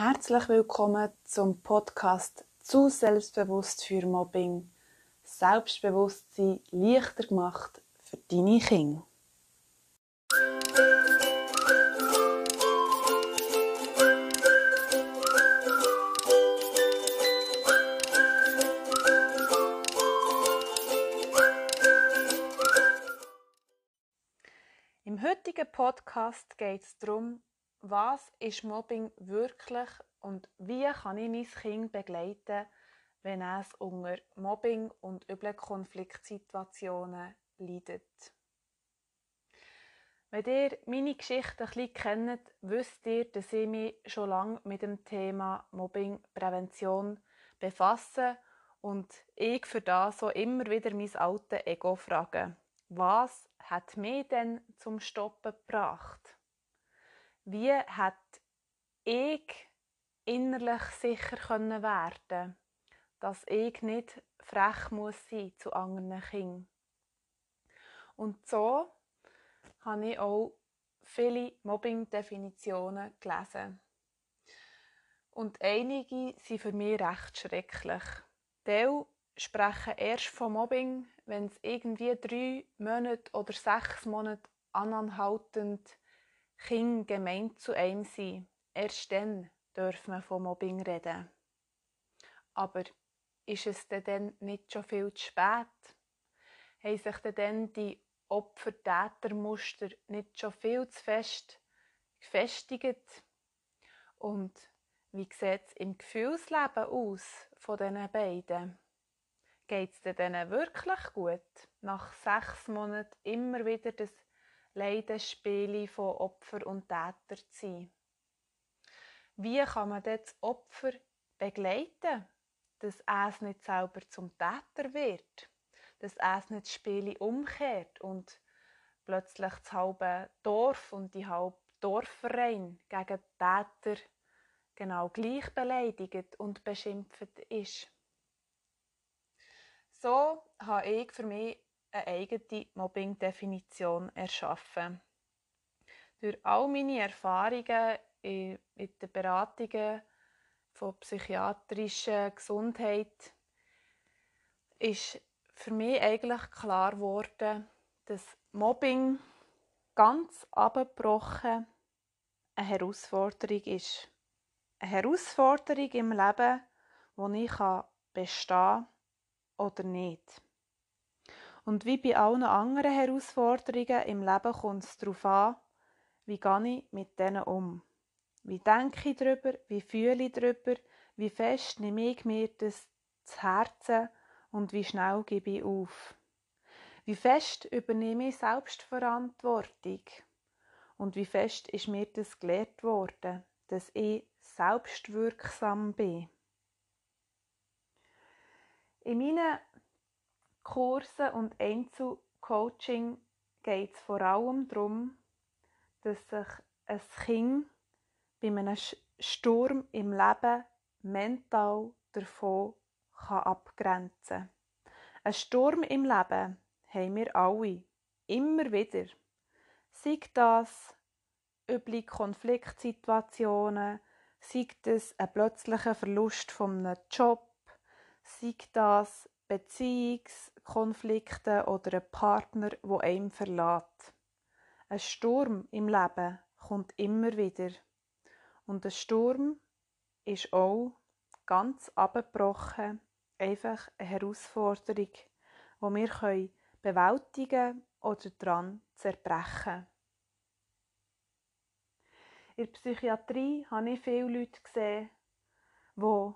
Herzlich willkommen zum Podcast Zu Selbstbewusst für Mobbing. Selbstbewusstsein leichter gemacht für deine Kinder. Im heutigen Podcast geht es darum, was ist Mobbing wirklich und wie kann ich mein Kind begleiten, wenn es unter Mobbing und üblen Konfliktsituationen leidet. Wenn ihr meine Geschichte ein bisschen kennt, wisst ihr, dass ich mich schon lange mit dem Thema Mobbingprävention befasse und ich für das so immer wieder mein altes Ego frage. Was hat mich denn zum Stoppen gebracht? Wie hat ich innerlich sicher können werden, dass ich nicht frech muss sein zu anderen Kindern. Und so habe ich auch viele Mobbing-Definitionen gelesen. Und einige sind für mich recht schrecklich. Die sprechen erst von Mobbing, wenn es irgendwie drei Monate oder sechs Monate anhaltend Kinder gemeint zu einem sein. Erst dann dürfen wir von Mobbing reden. Aber ist es denn nicht schon viel zu spät? Haben sich denn die Opfer-Täter-Muster nicht schon viel zu fest gefestigt? Und wie sieht es im Gefühlsleben aus von diesen beiden? Geht es denen wirklich gut, nach sechs Monaten immer wieder das Leidenspiele von Opfer und Täter zu sein. Wie kann man das Opfer begleiten, dass es nicht selber zum Täter wird, dass es nicht das Spiel umkehrt und plötzlich das halbe Dorf und die halbe Dorfverein gegen die Täter genau gleich beleidigt und beschimpft ist. So habe ich für mich eine eigene Mobbing-Definition erschaffen. Durch all meine Erfahrungen in, den Beratungen von psychiatrischer Gesundheit ist für mich eigentlich klar geworden, dass Mobbing ganz abgebrochen eine Herausforderung ist. Eine Herausforderung im Leben, wo ich bestehen kann oder nicht. Und wie bei allen anderen Herausforderungen im Leben kommt es darauf an, wie gehe ich mit denen um. Wie denke ich darüber, wie fühle ich darüber, wie fest nehme ich mir das zu Herzen und wie schnell gebe ich auf. Wie fest übernehme ich Selbstverantwortung und wie fest ist mir das gelehrt worden, dass ich selbstwirksam bin. In meinen Kursen und Einzelcoaching geht es vor allem darum, dass sich ein Kind bei einem Sturm im Leben mental davon kann abgrenzen kann. Ein Sturm im Leben haben wir alle, immer wieder. Sei das üble Konfliktsituationen, sei das ein plötzlicher Verlust von einem Job, sei das Beziehungskonflikte oder ein Partner, wo einem verlässt. Ein Sturm im Leben kommt immer wieder. Und ein Sturm ist auch ganz abgebrochen einfach eine Herausforderung, die wir können bewältigen oder daran zerbrechen. In der Psychiatrie habe ich viele Leute gesehen, die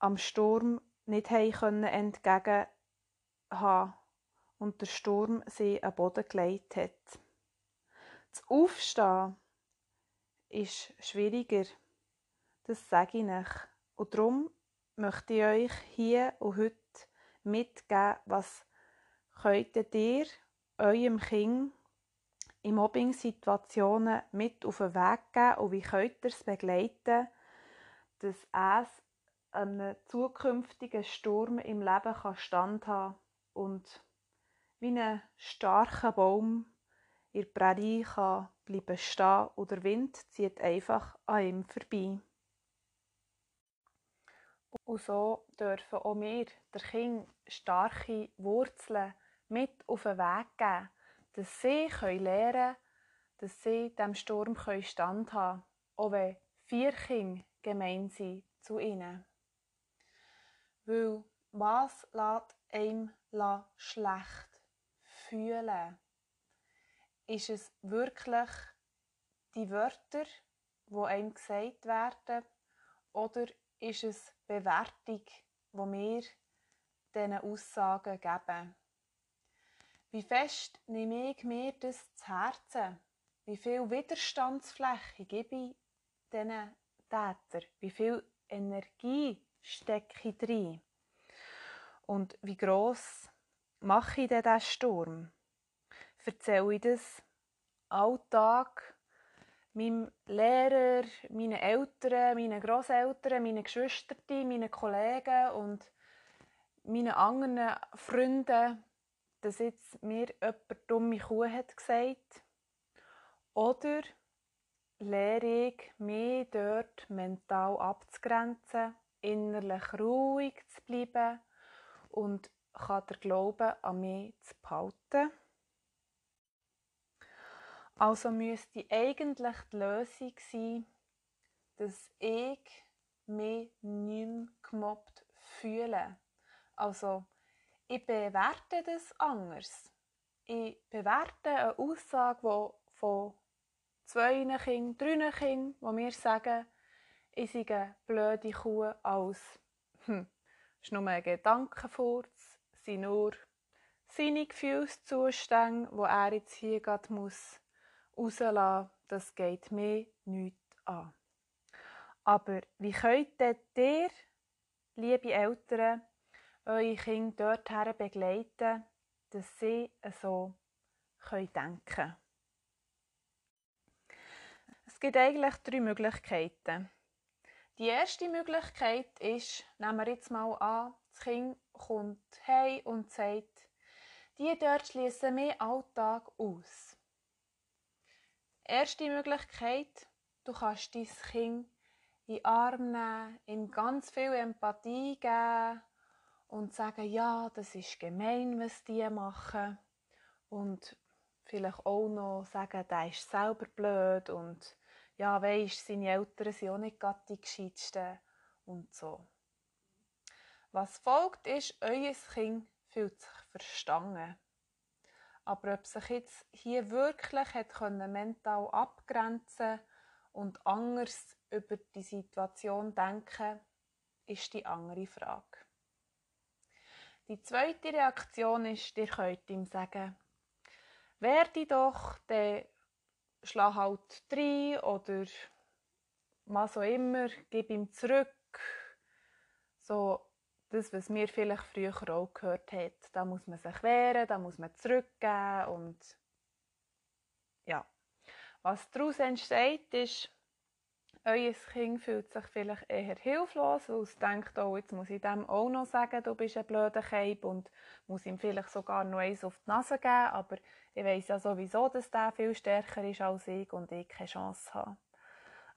am Sturm nicht entgegen haben und der Sturm sie am Boden gelegt hat. Das Aufstehen ist schwieriger, das sage ich euch. Und darum möchte ich euch hier und heute mitgeben, was könntet ihr eurem Kind in Mobbing-Situationen mit auf den Weg geben und wie könnt ihr es begleiten, dass es einem zukünftigen Sturm im Leben kann standhaben und wie ein starker Baum in der Prärie kann bleiben stehen und der Wind zieht einfach an ihm vorbei. Und so dürfen auch wir der Kind starke Wurzeln mit auf den Weg geben, dass sie lernen können, dass sie dem Sturm standhaben können, auch wenn vier Kinder gemein sind zu ihnen. Weil was lässt einem schlecht fühlen? Ist es wirklich die Wörter, die einem gesagt werden, oder ist es Bewertung, die wir diesen Aussagen geben? Wie fest nehme ich mir das zu Herzen? Wie viel Widerstandsfläche gebe ich diesen Täter? Wie viel Energie stecke ich drin? Und wie gross mache ich denn diesen Sturm? Erzähle ich das Alltag meinem Lehrer, meinen Eltern, meinen Großeltern, meinen Geschwistern, meinen Kollegen und meinen anderen Freunden, dass jetzt mir jemand dumme Kuh hat gesagt? Oder lehre ich mich dort mental abzugrenzen, innerlich ruhig zu bleiben und kann der Glaube an mich zu behalten? Also müsste eigentlich die Lösung sein, dass ich mich nicht mehr gemobbt fühle. Also, ich bewerte das anders. Ich bewerte eine Aussage, die von zwei Kindern, drei Kindern, die mir sagen, ich sei eine blöde Kuh als hm, ist nur ein Gedankenfurz, sind nur seine Gefühlszustände, die er jetzt hier gerade muss rauslassen, das geht mir nichts an. Aber wie könnt ihr, liebe Eltern, eure Kinder dorthin begleiten, dass sie so denken können? Es gibt eigentlich drei Möglichkeiten. Die erste Möglichkeit ist, nehmen wir jetzt mal an, das Kind kommt heim und sagt, die dort schließen mehr Alltag aus. Erste Möglichkeit, du kannst dein Kind in den Arm nehmen, ihm ganz viel Empathie geben und sagen, ja, das ist gemein, was die machen. Und vielleicht auch noch sagen, der ist selber blöd und ja, weisst, seine Eltern sind auch nicht gerade die gescheitsten und so. Was folgt ist, euer Kind fühlt sich verstanden. Aber ob sich jetzt hier wirklich hat können mental abgrenzen und anders über die Situation denken, ist die andere Frage. Die zweite Reaktion ist, ihr könnt ihm sagen, werde doch, dann schlag halt rein oder was auch immer, gib ihm zurück. So, das, was mir vielleicht früher auch gehört hat. Da muss man sich wehren, da muss man zurückgeben und ja. Was daraus entsteht, ist, euer Kind fühlt sich vielleicht eher hilflos, weil es denkt, oh, jetzt muss ich dem auch noch sagen, du bist ein blöder Keib und muss ihm vielleicht sogar noch eins auf die Nase geben, aber ich weiß ja sowieso, dass der viel stärker ist als ich und ich keine Chance habe.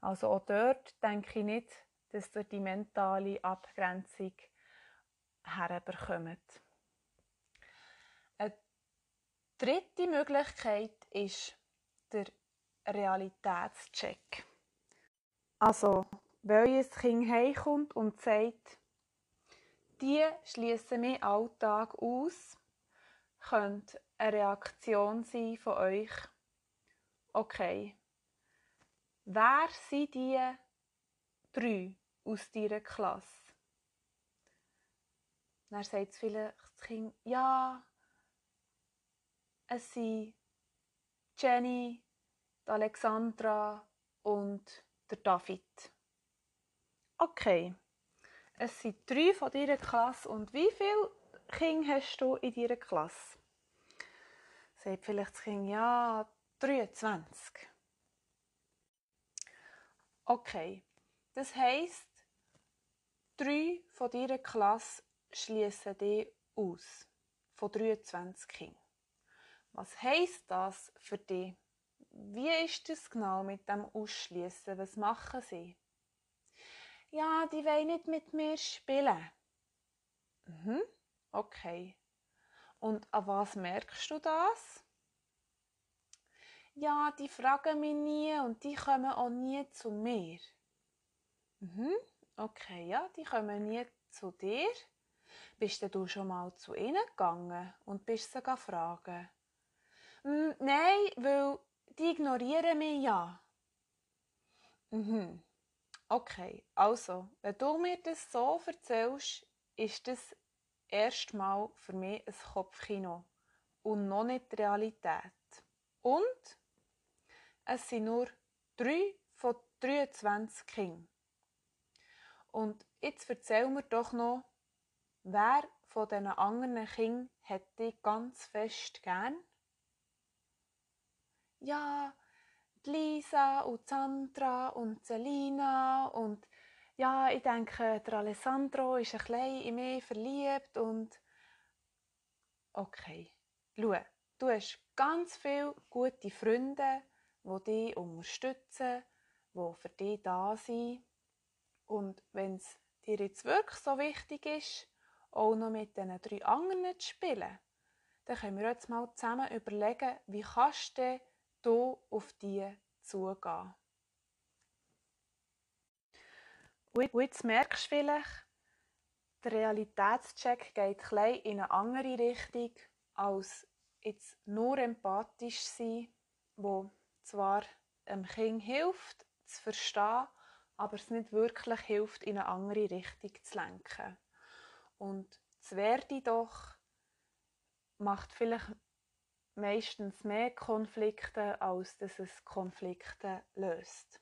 Also auch dort denke ich nicht, dass ihr die mentale Abgrenzung herbekommt. Eine dritte Möglichkeit ist der Realitätscheck. Also, wenn euer Kind heimkommt und sagt, die schließen meinen Alltag aus, könnte eine Reaktion sein von euch. Okay, wer sind die drei aus deiner Klasse? Dann sagt vielleicht das Kind, ja, es sind Jenny, Alexandra und der David. Okay, es sind drei von deiner Klasse und wie viele Kinder hast du in deiner Klasse? Sagt vielleicht das Kind, ja, 23. Okay, das heisst, drei von deiner Klasse schließen dich aus. Von 23 Kindern. Was heisst das für dich? Wie ist das genau mit dem Ausschließen? Was machen sie? Ja, die wollen nicht mit mir spielen. Mhm, okay. Und an was merkst du das? Ja, die fragen mich nie und die kommen auch nie zu mir. Mhm, okay, ja, die kommen nie zu dir. Bist denn du schon mal zu ihnen gegangen und bist sie fragen? Mm, nein, weil die ignorieren mich ja. Mhm. Okay, also, wenn du mir das so erzählst, ist das erstmal für mich ein Kopfkino und noch nicht die Realität. Und es sind nur drei von 23 Kindern. Und jetzt erzähl mir doch noch, wer von diesen anderen Kindern hätte ich ganz fest gern? Ja, Lisa und Sandra und Selina und ja, ich denke, der Alessandro ist ein bisschen in mich verliebt und okay, schau, du hast ganz viele gute Freunde, die dich unterstützen, die für dich da sind. Und wenn es dir jetzt wirklich so wichtig ist, auch noch mit diesen drei anderen zu spielen, dann können wir jetzt mal zusammen überlegen, wie kannst du du auf die zugehen. Und jetzt merkst du vielleicht, der Realitätscheck geht klein in eine andere Richtung, als jetzt nur empathisch sein, wo zwar dem Kind hilft, zu verstehen, aber es nicht wirklich hilft, in eine andere Richtung zu lenken. Und das Werde doch macht vielleicht meistens mehr Konflikte, als dass es Konflikte löst.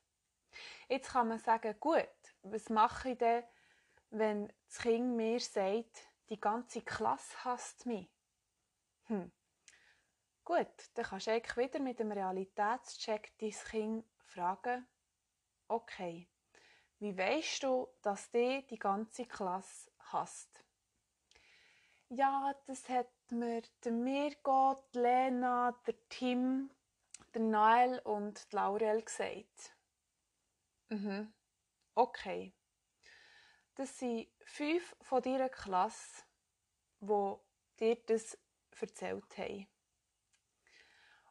Jetzt kann man sagen, gut, was mache ich denn, wenn das Kind mir sagt, die ganze Klasse hasst mich? Hm. Gut, dann kannst du eigentlich wieder mit dem Realitätscheck dein Kind fragen, okay, wie weißt du, dass die die ganze Klasse hasst? Ja, das hat mir der Mirko, die Lena, der Tim, der Nael und die Laurel gesagt. Mhm. Okay. Das sind fünf von deiner Klasse, die dir das erzählt haben.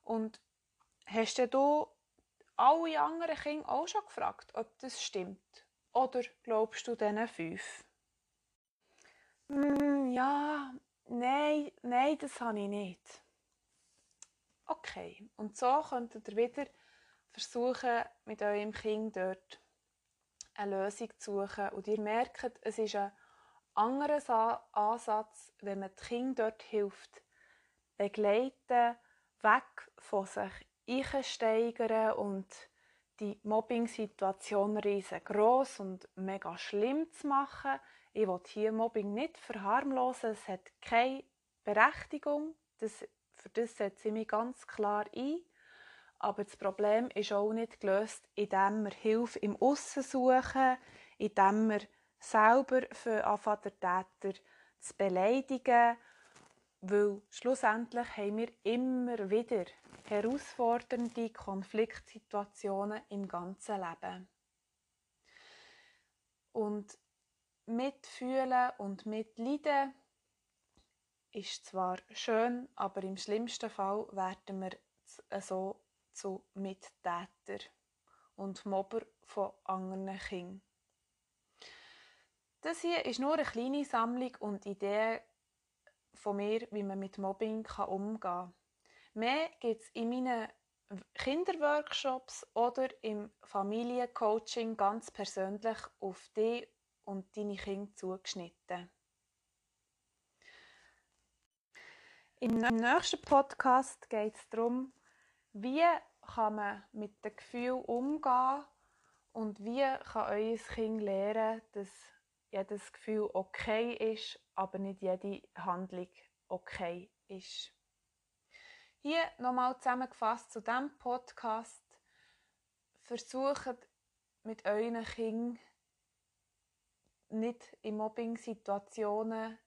Und hast du alle anderen Kinder auch schon gefragt, ob das stimmt? Oder glaubst du diesen fünf? Mm, ja, nein, nein, das habe ich nicht. Okay, und so könntet ihr wieder versuchen, mit eurem Kind dort eine Lösung zu suchen. Und ihr merkt, es ist ein anderer Ansatz, wenn man das Kind dort hilft, begleiten, weg von sich einsteigern und die Mobbing-Situation riesengroß und mega schlimm zu machen. Ich will hier Mobbing nicht verharmlosen, es hat keine Berechtigung, das, für das setze ich mich ganz klar ein. Aber das Problem ist auch nicht gelöst, indem wir Hilfe im Aussen suchen, indem wir selber für den Täter zu beleidigen, weil schlussendlich haben wir immer wieder herausfordernde Konfliktsituationen im ganzen Leben. Und mitfühlen und mitleiden ist zwar schön, aber im schlimmsten Fall werden wir so zu Mittäter und Mobber von anderen Kindern. Das hier ist nur eine kleine Sammlung und Idee von mir, wie man mit Mobbing umgehen kann. Mehr gibt es in meinen Kinderworkshops oder im Familiencoaching ganz persönlich auf dich und deine Kinder zugeschnitten. Im nächsten Podcast geht es darum, wie kann man mit dem Gefühl umgehen und wie kann euer Kind lernen, dass jedes Gefühl okay ist, aber nicht jede Handlung okay ist. Hier nochmal zusammengefasst zu diesem Podcast. Versucht mit euren Kindern nicht in Mobbing-Situationen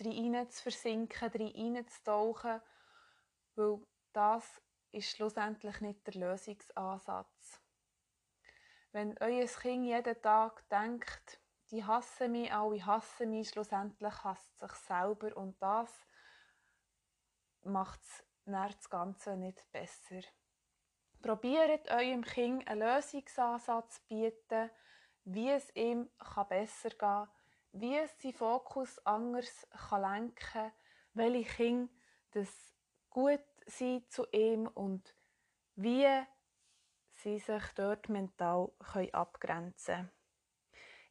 rein zu versinken, rein zu tauchen, weil das ist schlussendlich nicht der Lösungsansatz. wenn euer Kind jeden Tag denkt, die hassen mich, alle hassen mich, schlussendlich hasst sich selber und das macht das Ganze nicht besser. Probiert eurem Kind einen Lösungsansatz zu bieten, wie es ihm besser gehen kann, wie es seinen Fokus anders lenken kann, welche Kinder das gut sind zu ihm und wie sie sich dort mental abgrenzen können.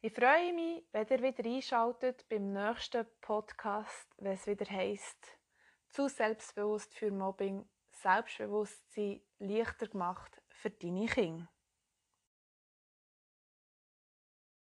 Ich freue mich, wenn ihr wieder einschaltet beim nächsten Podcast, wenn es wieder heisst, zu selbstbewusst für Mobbing, Selbstbewusstsein leichter gemacht für deine Kinder.